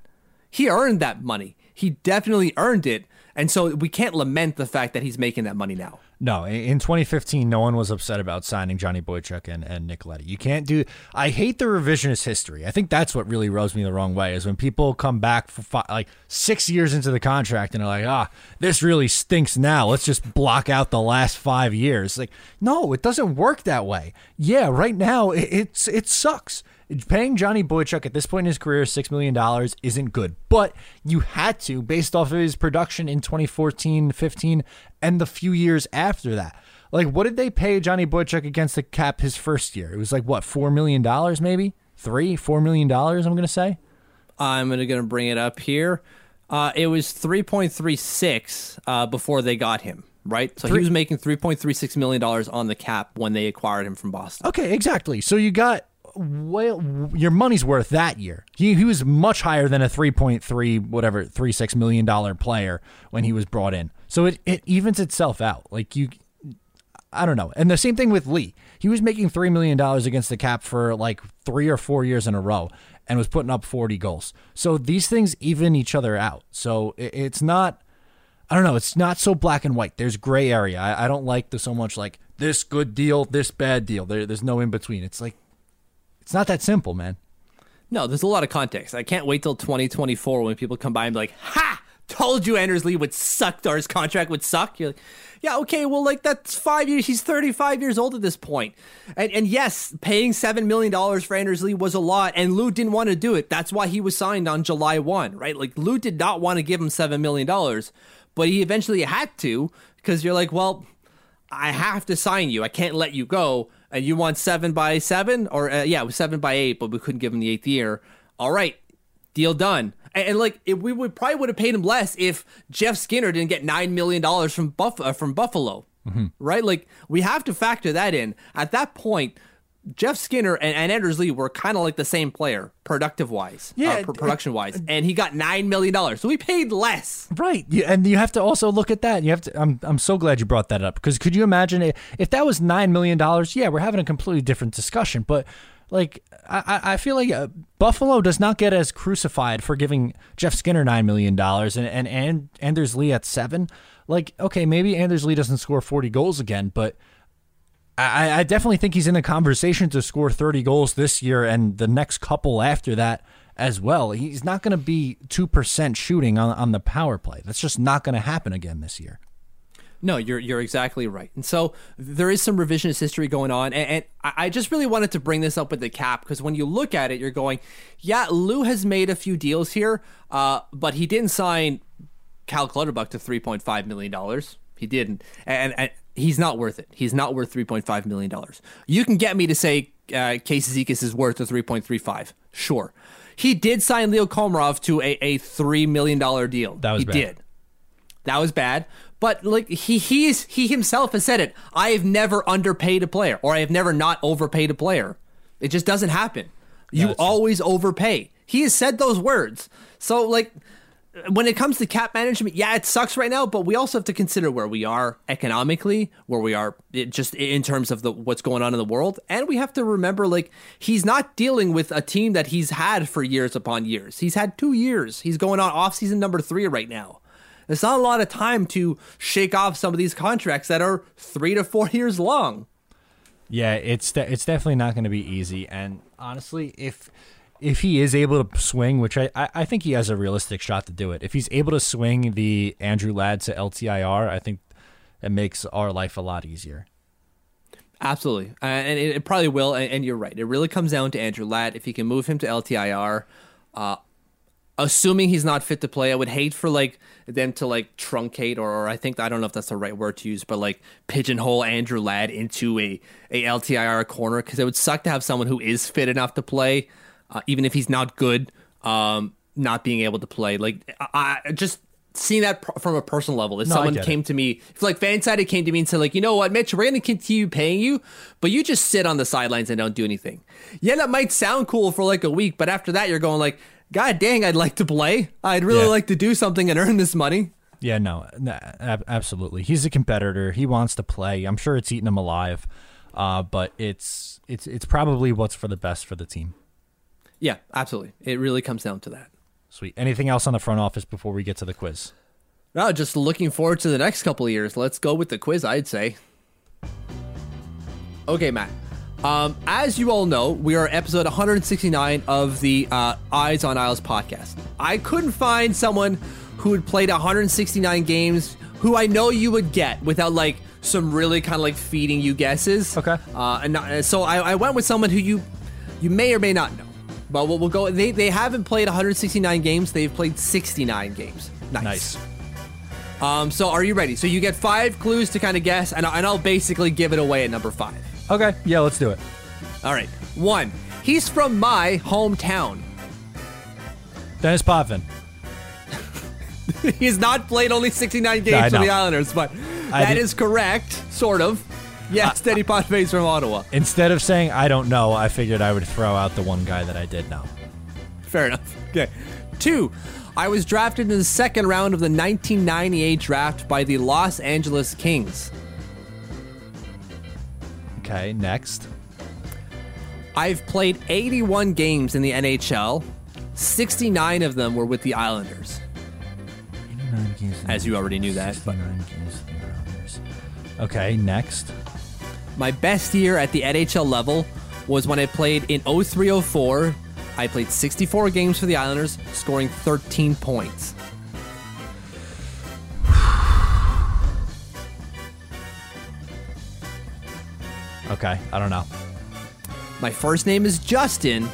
he earned that money. He definitely earned it, and so we can't lament the fact that he's making that money now. No, in in 2015, no one was upset about signing Johnny Boychuk and, and Nick Leddy. You can't do. I hate the revisionist history. I think that's what really rubs me the wrong way is when people come back for fi- like six years into the contract and are like, ah, this really stinks now. Let's just block out the last five years. Like, no, it doesn't work that way. Yeah, right now it, it's it sucks. Paying Johnny Boychuk at this point in his career six million dollars isn't good, but you had to based off of his production in 2014, 15, and the few years after that. Like, what did they pay Johnny Boychuk against the cap his first year? It was like what four million dollars, maybe three, four million dollars. I'm gonna say. I'm gonna gonna bring it up here. Uh, it was 3.36 uh, before they got him. Right, so Three- he was making 3.36 million dollars on the cap when they acquired him from Boston. Okay, exactly. So you got well, your money's worth that year. He he was much higher than a three point three whatever three six million dollar player when he was brought in. So it it evens itself out. Like you, I don't know. And the same thing with Lee. He was making three million dollars against the cap for like three or four years in a row, and was putting up forty goals. So these things even each other out. So it, it's not. I don't know. It's not so black and white. There's gray area. I, I don't like the so much like this good deal, this bad deal. There, there's no in between. It's like it's not that simple, man. No, there's a lot of context. I can't wait till 2024 when people come by and be like, "Ha! Told you Anders Lee would suck, his contract would suck." You're like, "Yeah, okay, well, like that's five years. He's 35 years old at this point." And and yes, paying seven million dollars for Anders Lee was a lot, and Lou didn't want to do it. That's why he was signed on July 1, right? Like Lou did not want to give him seven million dollars, but he eventually had to because you're like, well. I have to sign you. I can't let you go. And you want seven by seven, or uh, yeah, it was seven by eight, but we couldn't give him the eighth year. All right, deal done. And, and like, if we would probably would have paid him less if Jeff Skinner didn't get nine million dollars from Buff uh, from Buffalo, right? Like, we have to factor that in. At that point, Jeff Skinner and, and Anders Lee were kind of like the same player, productive wise, Yeah, uh, production wise, and he got nine million dollars, so we paid less. Right, you, and you have to also look at that. You have to. I'm I'm so glad you brought that up because could you imagine it, if that was nine million dollars? Yeah, we're having a completely different discussion. But like, I I- feel like uh, Buffalo does not get as crucified for giving Jeff Skinner nine million dollars and and and Anders Lee at seven. Like, okay, maybe Anders Lee doesn't score 40 goals again, but I, I definitely think he's in the conversation to score 30 goals this year and the next couple after that as well. He's not going to be 2% shooting on, on the power play. That's just not going to happen again this year. No, you're you're exactly right. And so there is some revisionist history going on, and, and I just really wanted to bring this up with the cap because when you look at it, you're going, yeah, Lou has made a few deals here, uh, but he didn't sign Cal Clutterbuck to three point five million dollars. He didn't, and, and he's not worth it. He's not worth three point five million dollars. You can get me to say uh, Casey is worth a three point three five. Sure, he did sign Leo Komarov to a, a three million dollar deal. That was he bad. did. That was bad. But like he he's he himself has said it. I have never underpaid a player, or I have never not overpaid a player. It just doesn't happen. You That's- always overpay. He has said those words. So like when it comes to cap management, yeah, it sucks right now, but we also have to consider where we are economically, where we are just in terms of the what's going on in the world, and we have to remember like he's not dealing with a team that he's had for years upon years. He's had 2 years. He's going on off season number 3 right now. It's not a lot of time to shake off some of these contracts that are 3 to 4 years long. Yeah, it's de- it's definitely not going to be easy. And honestly, if if he is able to swing, which I, I, think he has a realistic shot to do it, if he's able to swing the Andrew Ladd to LTIR, I think it makes our life a lot easier. Absolutely, uh, and it, it probably will. And, and you're right. It really comes down to Andrew Ladd. If he can move him to LTIR, uh, assuming he's not fit to play, I would hate for like them to like truncate or, or I think I don't know if that's the right word to use, but like pigeonhole Andrew Ladd into a a LTIR corner because it would suck to have someone who is fit enough to play, uh, even if he's not good, um, not being able to play. Like I, I just. Seeing that pr- from a personal level, if No, someone get it. came to me, if like Fansided came to me and said, like, you know what, Mitch, we're going to continue paying you, but you just sit on the sidelines and don't do anything. Yeah, that might sound cool for like a week, but after that, you're going like, God dang, I'd like to play. I'd really Yeah. like to do something and earn this money. Yeah, no, no, absolutely. He's a competitor. He wants to play. I'm sure it's eating him alive, uh, but it's it's it's probably what's for the best for the team. Yeah, absolutely. It really comes down to that. Sweet. Anything else on the front office before we get to the quiz? No, just looking forward to the next couple of years. Let's go with the quiz, I'd say. Okay, Matt. Um, as you all know, we are episode 169 of the uh, Eyes on Isles podcast. I couldn't find someone who had played 169 games who I know you would get without like some really kind of like feeding you guesses. Okay. Uh, and not, so I, I went with someone who you you may or may not know. But we'll, we'll go. They, they haven't played 169 games. They've played 69 games. Nice. Um, so are you ready? So you get five clues to kind of guess, and, and I'll basically give it away at number five. Okay. Yeah, let's do it. All right. One. He's from my hometown. Denis Potvin. He's not played only 69 I games for know. the Islanders, but I that did- is correct, sort of. Yes, uh, Teddy Potvin from Ottawa. Instead of saying I don't know, I figured I would throw out the one guy that I did know. Fair enough. Okay. Two. I was drafted in the second round of the 1998 draft by the Los Angeles Kings. Okay. Next. I've played 81 games in the NHL. 69 of them were with the Islanders. 89 games. As you already knew that, but- 69 games in the Islanders. Okay. Next. My best year at the NHL level was when I played in 0304. I played 64 games for the Islanders, scoring 13 points. Okay. I don't know. My first name is Justin,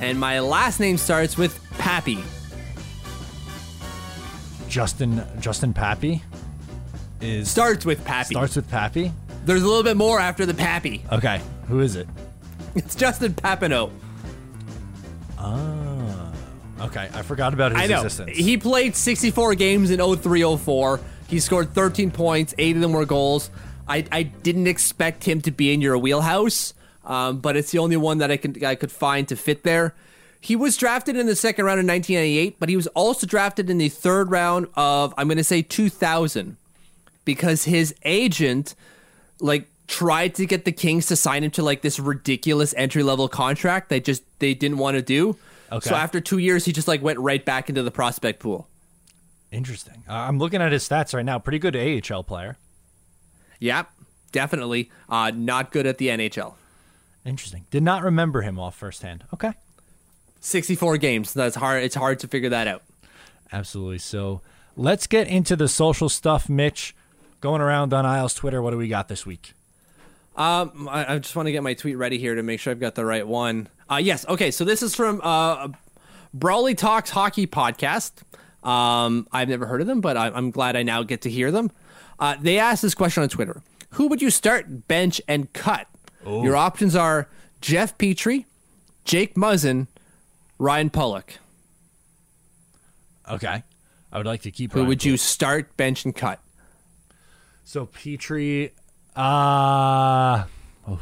and my last name starts with Pappy. Justin Justin Pappy is Starts with Pappy. starts with Pappy. There's a little bit more after the Pappy. Okay. Who is it? It's Justin Papineau. Okay. I forgot about his I know. existence. He played 64 games in 0304. He scored 13 points, eight of them were goals. I, I didn't expect him to be in your wheelhouse, um, but it's the only one that I can I could find to fit there. He was drafted in the second round in 1998, but he was also drafted in the third round of I'm going to say 2000 because his agent like tried to get the Kings to sign him to like this ridiculous entry level contract they just they didn't want to do. Okay. So after 2 years he just like went right back into the prospect pool. Interesting. Uh, I'm looking at his stats right now. Pretty good AHL player. Yep, definitely uh not good at the NHL. Interesting. Did not remember him off firsthand. Okay. 64 games. That's hard it's hard to figure that out. Absolutely. So let's get into the social stuff, Mitch. Going around on Isles Twitter, what do we got this week? Um, I, I just want to get my tweet ready here to make sure I've got the right one. Uh, yes. Okay. So this is from uh, Brawley Talks Hockey Podcast. Um, I've never heard of them, but I, I'm glad I now get to hear them. Uh, they asked this question on Twitter: Who would you start, bench, and cut? Your options are Jeff Petry, Jake Muzzin, Ryan Pulock. Okay. I would like to keep Who Ryan would you start, bench, and cut? So Petry, uh, oh,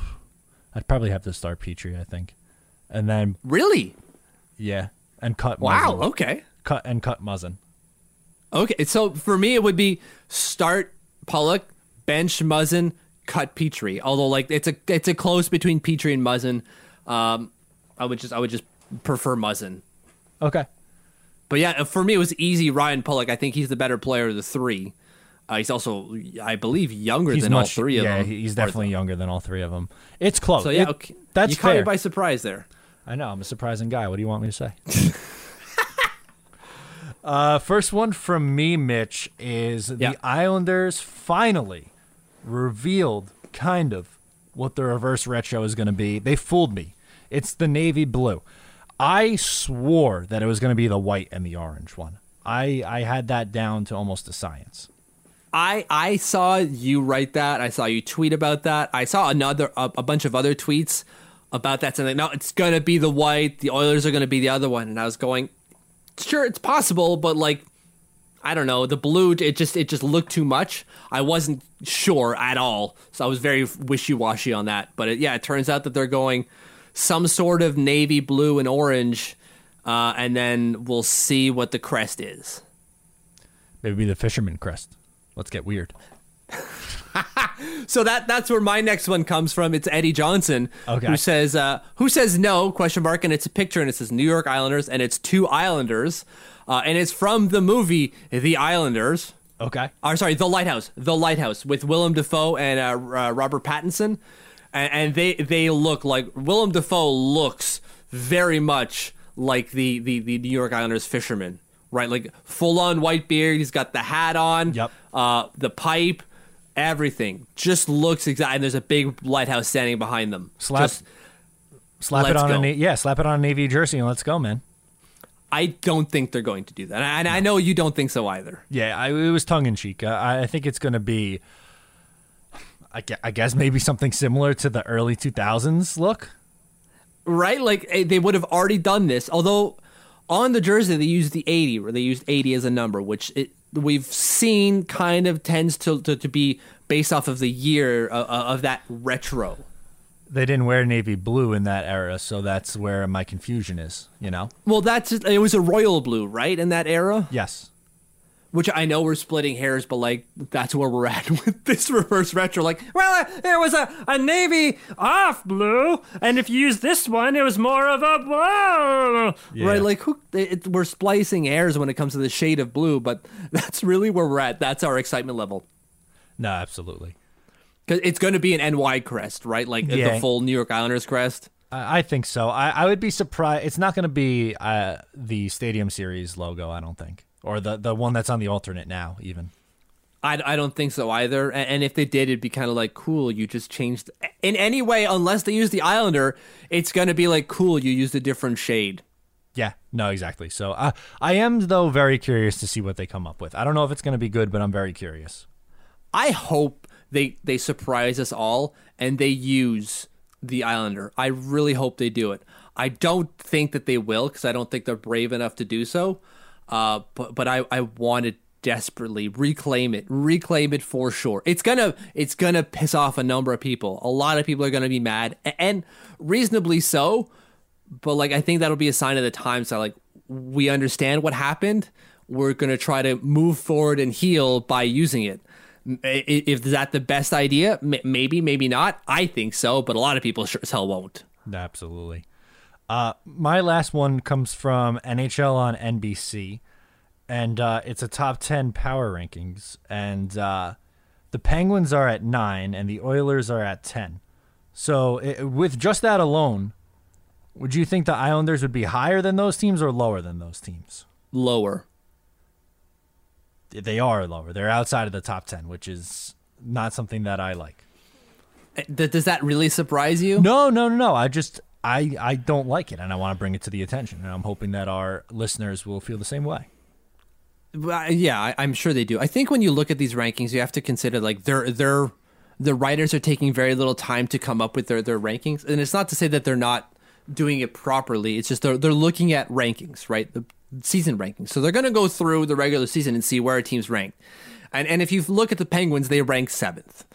I'd probably have to start Petry, I think, and then Really? yeah, and cut. Wow. Muzzin. Okay. Cut and cut Muzzin. Okay, so for me, it would be start Pulock, bench Muzzin, cut Petry. Although, like it's a it's a close between Petry and Muzzin. Um, I would just I would just prefer Muzzin. Okay. But yeah, for me, it was easy. Ryan Pulock. I think he's the better player of the three. Uh, he's also, I believe, younger He's than all three of yeah, them. he's Or definitely younger than all three of them. It's close. So yeah, It- okay. that's you caught fair. me by surprise there. I know. I'm a surprising guy. What do you want me to say? uh, first one from me, Mitch, is the Yeah. Islanders finally revealed kind of what the reverse retro is going to be. They fooled me. It's the navy blue. I swore that it was going to be the white and the orange one. I I had that down to almost a science. I I saw you write that. I saw you tweet about that. I saw another a, a bunch of other tweets about that saying, "No, it's gonna be the white. The Oilers are gonna be the other one." And I was going, "Sure, it's possible, but like, I don't know. The blue, it just it just looked too much. I wasn't sure at all, so I was very wishy washy on that. But it, yeah, it turns out that they're going some sort of navy blue and orange, uh, and then we'll see what the crest is." Maybe the fisherman crest. Let's get weird. So that that's where my next one comes from. It's Eddie Johnson Okay. who says uh, who says no question mark and it's a picture and it says New York Islanders and it's two Islanders uh, and it's from the movie The Islanders. Okay. Or sorry, The Lighthouse. The Lighthouse with Willem Dafoe and uh, uh, Robert Pattinson, and, and they they look like Willem Dafoe looks very much like the the, the New York Islanders fisherman, right? Like full on white beard. He's got the hat on. Yep. Uh, the pipe, everything just looks exact. And there's a big lighthouse standing behind them. Slap- Just- Slap it on a go. na- yeah, slap it on a navy jersey and let's go, man. I don't think they're going to do that, and I know you don't think so either. Yeah, I, it was tongue in cheek. I, I think it's going to be, I gue- I guess, maybe something similar to the early 2000s look. right? Like eh, they would have already done this. Although on the jersey they used the 80, or they used 80 as a number, which it, we've seen kind of tends to, to, to be based off of the year uh, uh, of that retro. They didn't wear navy blue in that era, so that's where my confusion is, you know? Well, that's it was a royal blue, right, in that era. Yes. Which I know we're splitting hairs, but like that's where we're at with this reverse retro. Like, well, uh, there was a, a navy off blue, and if you use this one, it was more of a blue. Yeah. Right? Like, who, it, we're splicing hairs when it comes to the shade of blue, but that's really where we're at. That's our excitement level. No, absolutely. Because it's going to be an NY crest, right? Like Yeah. the full New York Islanders crest. I, I think so. I, I would be surprised. It's not going to be uh, the Stadium Series logo, I don't think. Or the, the one that's on the alternate now, even. I, I don't think so either. And, and if they did, it'd be kind of like, cool, you just changed. In any way, unless they use the Islander, it's going to be like, cool, you used a different shade. Yeah, no, exactly. So I, I am, though, very curious to see what they come up with. I don't know if it's going to be good, but I'm very curious. I hope they they surprise us all and they use the Islander. I really hope they do it. I don't think that they will because I don't think they're brave enough to do so. Uh, but but I I wanted desperately reclaim it, reclaim it for sure. It's gonna it's gonna piss off a number of people. A lot of people are gonna be mad, and reasonably so. But like, I think that'll be a sign of the times that like we understand what happened. We're gonna try to move forward and heal by using it. If that the best idea, maybe, maybe not. I think so, but a lot of people sure as hell won't. Absolutely. Uh, my last one comes from NHL on NBC, and uh, it's a top 10 power rankings. And uh, the Penguins are at nine, and the Oilers are at 10. So, it, with just that alone, would you think the Islanders would be higher than those teams or lower than those teams? Lower. They are lower. They're outside of the top 10, which is not something that I like. Eh, does that really surprise you? No, no, no, no. I just I I don't like it, and I want to bring it to the attention, and I'm hoping that our listeners will feel the same way. Yeah, I, I'm sure they do. I think when you look at these rankings, you have to consider like they're they're the writers are taking very little time to come up with their their rankings, and it's not to say that they're not doing it properly. It's just they're they're looking at rankings, right? The season rankings. So they're going to go through the regular season and see where a team's ranked. And and if you look at the Penguins, they rank seventh,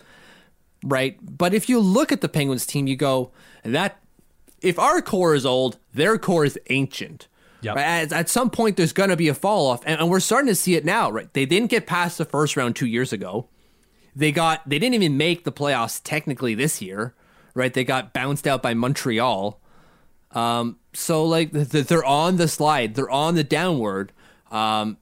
right? But if you look at the Penguins team, you go that if our core is old, their core is ancient. Yep. Right? At, at, some point, there's going to be a fall off, and, and, we're starting to see it now. Right? They didn't get past the first round two years ago. They got they didn't even make the playoffs technically this year. Right? They got bounced out by Montreal. Um, so like they're on the slide, they're on the downward. Um,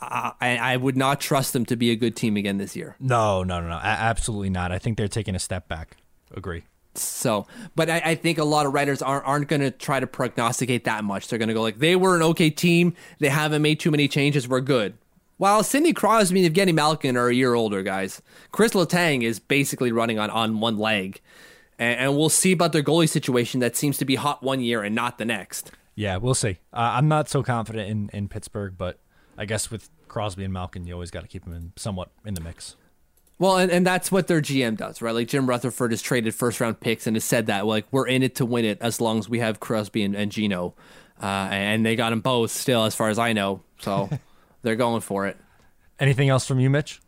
I, I would not trust them to be a good team again this year. No, no, no, no, absolutely not. I think they're taking a step back. Agree. So, but I, I, think a lot of writers aren't aren't going to try to prognosticate that much. They're going to go like they were an okay team. They haven't made too many changes. We're good. While Sidney Crosby and Evgeny Malkin are a year older, guys, Chris Letang is basically running on on one leg, and, and we'll see about their goalie situation. That seems to be hot one year and not the next. Yeah, we'll see. Uh, I'm not so confident in in Pittsburgh, but I guess with Crosby and Malkin, you always got to keep them in somewhat in the mix. Well, and, and that's what their GM does, right? Like Jim Rutherford has traded first round picks and has said that like we're in it to win it as long as we have Crosby and, and Gino, uh, and they got them both still, as far as I know. So they're going for it. Anything else from you, Mitch?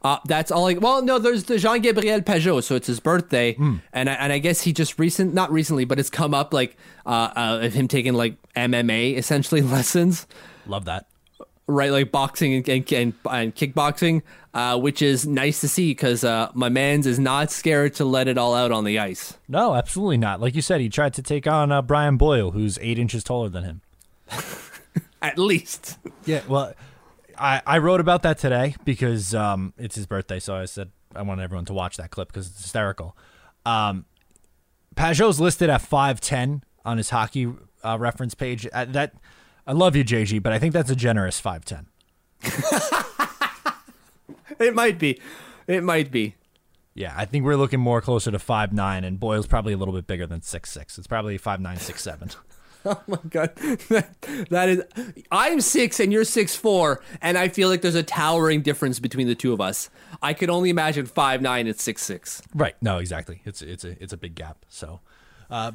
Uh, that's all. Like, well, no, there's the Jean Gabriel Pageau, so it's his birthday, mm. and I, and I guess he just recent, not recently, but it's come up like uh, uh, of him taking like MMA essentially lessons. Love that right? Like boxing and, and, and kickboxing, uh, which is nice to see because uh, my man's is not scared to let it all out on the ice. No, absolutely not. Like you said, he tried to take on uh, Brian Boyle, who's eight inches taller than him. At least. Yeah, well, I, I wrote about that today because um, it's his birthday, so I said I want everyone to watch that clip because it's hysterical. Um, Pageau's listed at 5'10 on his hockey uh, reference page. Uh, that I love you, JG, but I think that's a generous 5'10. it might be. It might be. Yeah, I think we're looking more closer to five nine, and Boyle's probably a little bit bigger than six six. It's probably five nine six seven. oh my god, that is. I'm six and you're six four, and I feel like there's a towering difference between the two of us. I could only imagine five nine and six six. Right. No, exactly. It's it's a it's a big gap. So, uh,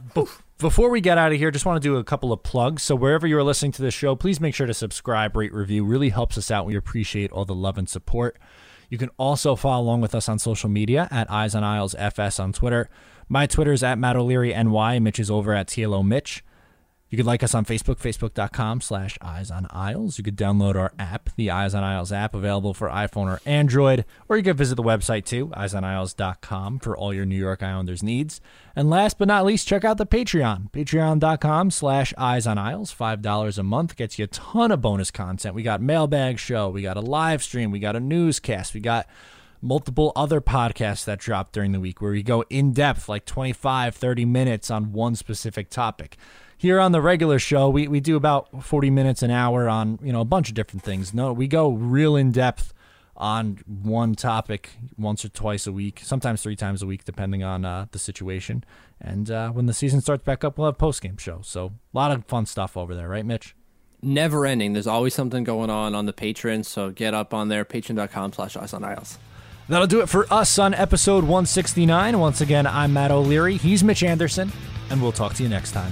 before we get out of here, just want to do a couple of plugs. So wherever you're listening to this show, please make sure to subscribe, rate, review. Really helps us out. We appreciate all the love and support. You can also follow along with us on social media at Eyes on Isles FS on Twitter. My Twitter is at Matt O'Leary NY. Mitch is over at TLO Mitch. You could like us on Facebook, facebook.com slash Eyes on Isles. You could download our app, the Eyes on Isles app, available for iPhone or Android, or you could visit the website too, eyesonisles.com, for all your New York Islanders needs. And last but not least, check out the Patreon, patreon.com slash Eyes on Isles. $5 a month gets you a ton of bonus content. We got mailbag show, we got a live stream, we got a newscast, we got multiple other podcasts that drop during the week where we go in depth, like 25, 30 minutes on one specific topic here on the regular show, we, we do about 40 minutes an hour on, you know, a bunch of different things. No, we go real in depth on one topic once or twice a week, sometimes three times a week, depending on uh, the situation. And uh, when the season starts back up, we'll have post game show. So a lot of fun stuff over there, right, Mitch? Never ending. There's always something going on on the Patreon. So get up on there, patreon.com slash Eyes on Isles. That'll do it for us on episode 169. Once again, I'm Matt O'Leary. He's Mitch Anderson, and we'll talk to you next time.